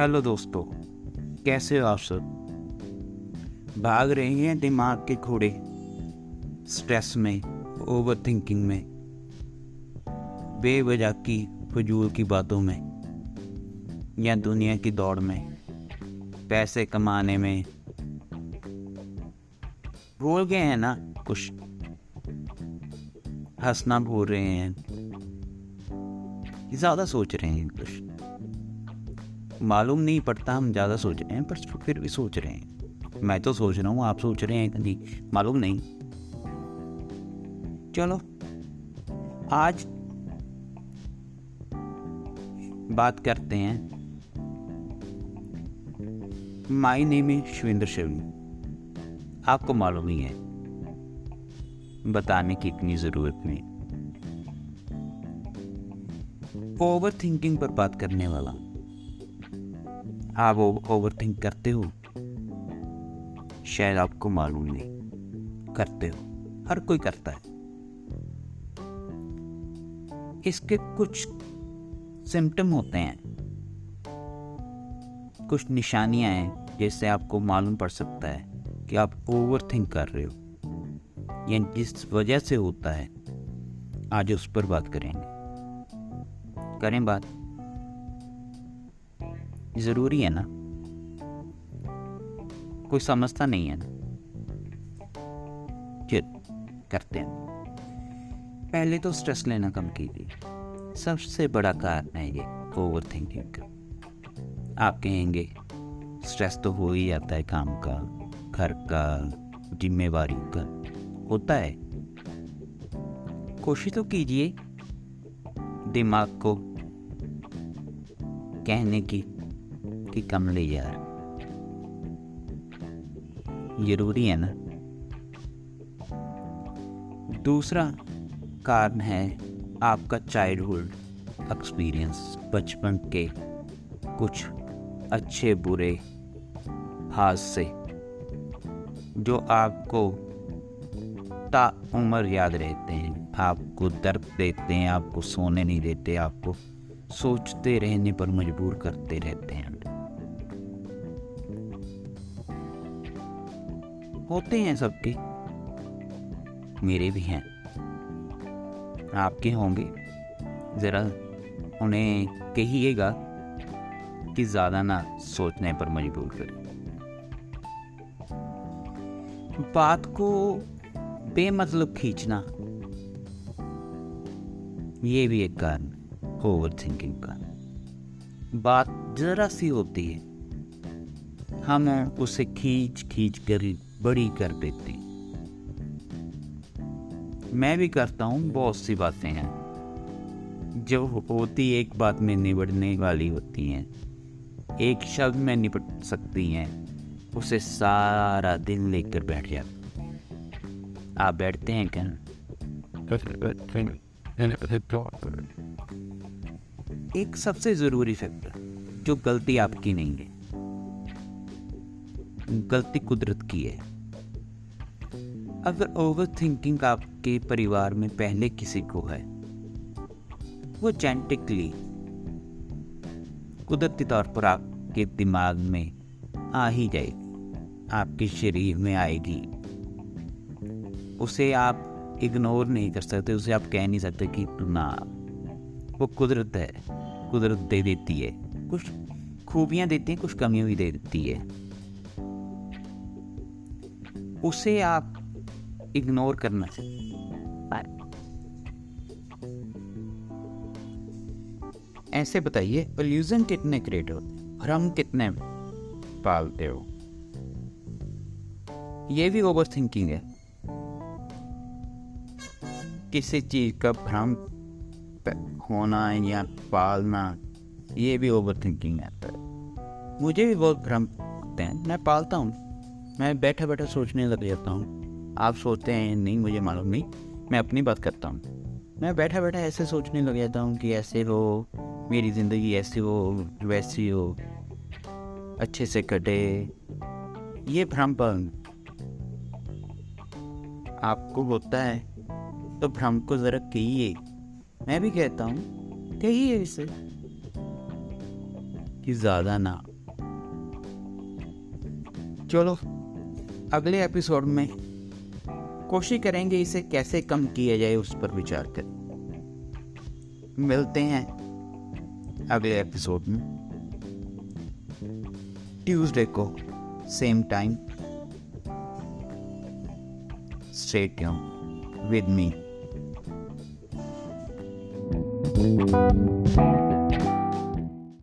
Hello दोस्तों, कैसे हो आप सब? भाग रहे हैं दिमाग के घोड़े स्ट्रेस में ओवर थिंकिंग में, बेवजह की फजूल की बातों में, या दुनिया की दौड़ में, पैसे कमाने में। भूल गए हैं ना, कुछ? हंसना भूल रहे हैं। ज़्यादा सोच रहे हैं कुछ। मालूम नहीं पड़ता हम ज़्यादा सोच रहे हैं, पर फिर भी सोच रहे हैं। मैं तो सोच रहा हूँ, आप सोच रहे हैं कभी मालूम नहीं। चलो, आज बात करते हैं। माई नेम है शिवेंद्र शिवनी। आपको मालूम ही है। बताने की इतनी ज़रूरत नहीं। ओवर थिंकिंग पर बात करने वाला। आप ओवर थिंक करते हो? शायद आपको मालूम नहीं। करते हो। हर कोई करता है। इसके कुछ सिम्टम होते हैं। कुछ निशानियाँ हैं जिससे आपको मालूम पड़ सकता है कि आप ओवर थिंक कर रहे हो। या जिस वजह से होता है। आज उस पर बात करेंगे। करें बात। ज़रूरी है ना? कोई समझता नहीं है ना? चल करते हैं। पहले तो स्ट्रेस लेना कम कीजिए। सबसे बड़ा कारण है ये ओवर थिंकिंग का। आप कहेंगे स्ट्रेस तो हो ही जाता है काम का, घर का जिम्मेवारी का। होता है। कोशिश तो कीजिए दिमाग को कहने की। कि कमले यार ज़रूरी है ना। दूसरा कारण है आपका चाइल्डहुड एक्सपीरियंस बचपन के कुछ अच्छे बुरे हादसे, जो आपको ता उम्र याद रहते हैं। आपको दर्द देते हैं, आपको सोने नहीं देते, आपको सोचते रहने पर मजबूर करते रहते हैं। होते हैं सबके। मेरे भी हैं। आपके होंगे। ज़रा उन्हें कहिएगा कि ज़्यादा ना सोचने पर मजबूर करें। बात को बेमतलब खींचना, ये भी एक कारण ओवर थिंकिंग का। बात ज़रा सी होती है। हम उसे खींच खींच कर बड़ी कर देती। मैं भी करता हूँ, बहुत सी बातें हैं। जो होती एक बात में निबड़ने वाली होती हैं। एक शब्द में निपट सकती हैं, उसे सारा दिन लेकर बैठ जाते आप बैठते हैं क्या? एक सबसे ज़रूरी फैक्टर, जो गलती आपकी नहीं है। गलती कुदरत की है। अगर ओवर थिंकिंग आपके परिवार में पहले किसी को है, वो जेनेटिकली कुदरती तौर पर आपके दिमाग में आ ही जाएगी, आपके शरीर में आएगी। उसे आप इग्नोर नहीं कर सकते, उसे आप कह नहीं सकते कि ना, वो कुदरत है, कुदरत दे देती है। कुछ खूबियाँ देती हैं, कुछ कमियाँ भी दे देती है। उसे आप इग्नोर करना ऐसे बताइए पोल्यूशन कितने क्रिएट होते भ्रम कितने पालते हो? ये भी ओवर थिंकिंग है। किसी चीज़ का भ्रम होना या पालना ये भी ओवर थिंकिंग आता है। मुझे भी बहुत भ्रम होते हैं मैं पालता हूँ। मैं बैठा बैठा सोचने लग जाता हूँ। आप सोचते हैं, नहीं, मुझे मालूम नहीं, मैं अपनी बात करता हूँ। मैं बैठा बैठा ऐसे सोचने लग जाता हूँ कि ऐसे हो, मेरी ज़िंदगी ऐसी हो, वैसी हो, अच्छे से कटे। ये भ्रम आपको होता है तो भ्रम को ज़रा कहिए। मैं भी कहता हूँ, कहिए इसे। कि ज़्यादा ना। चलो, अगले एपिसोड में कोशिश करेंगे इसे कैसे कम किया जाए उस पर विचार कर। मिलते हैं अगले एपिसोड में। ट्यूसडे को same time straight with me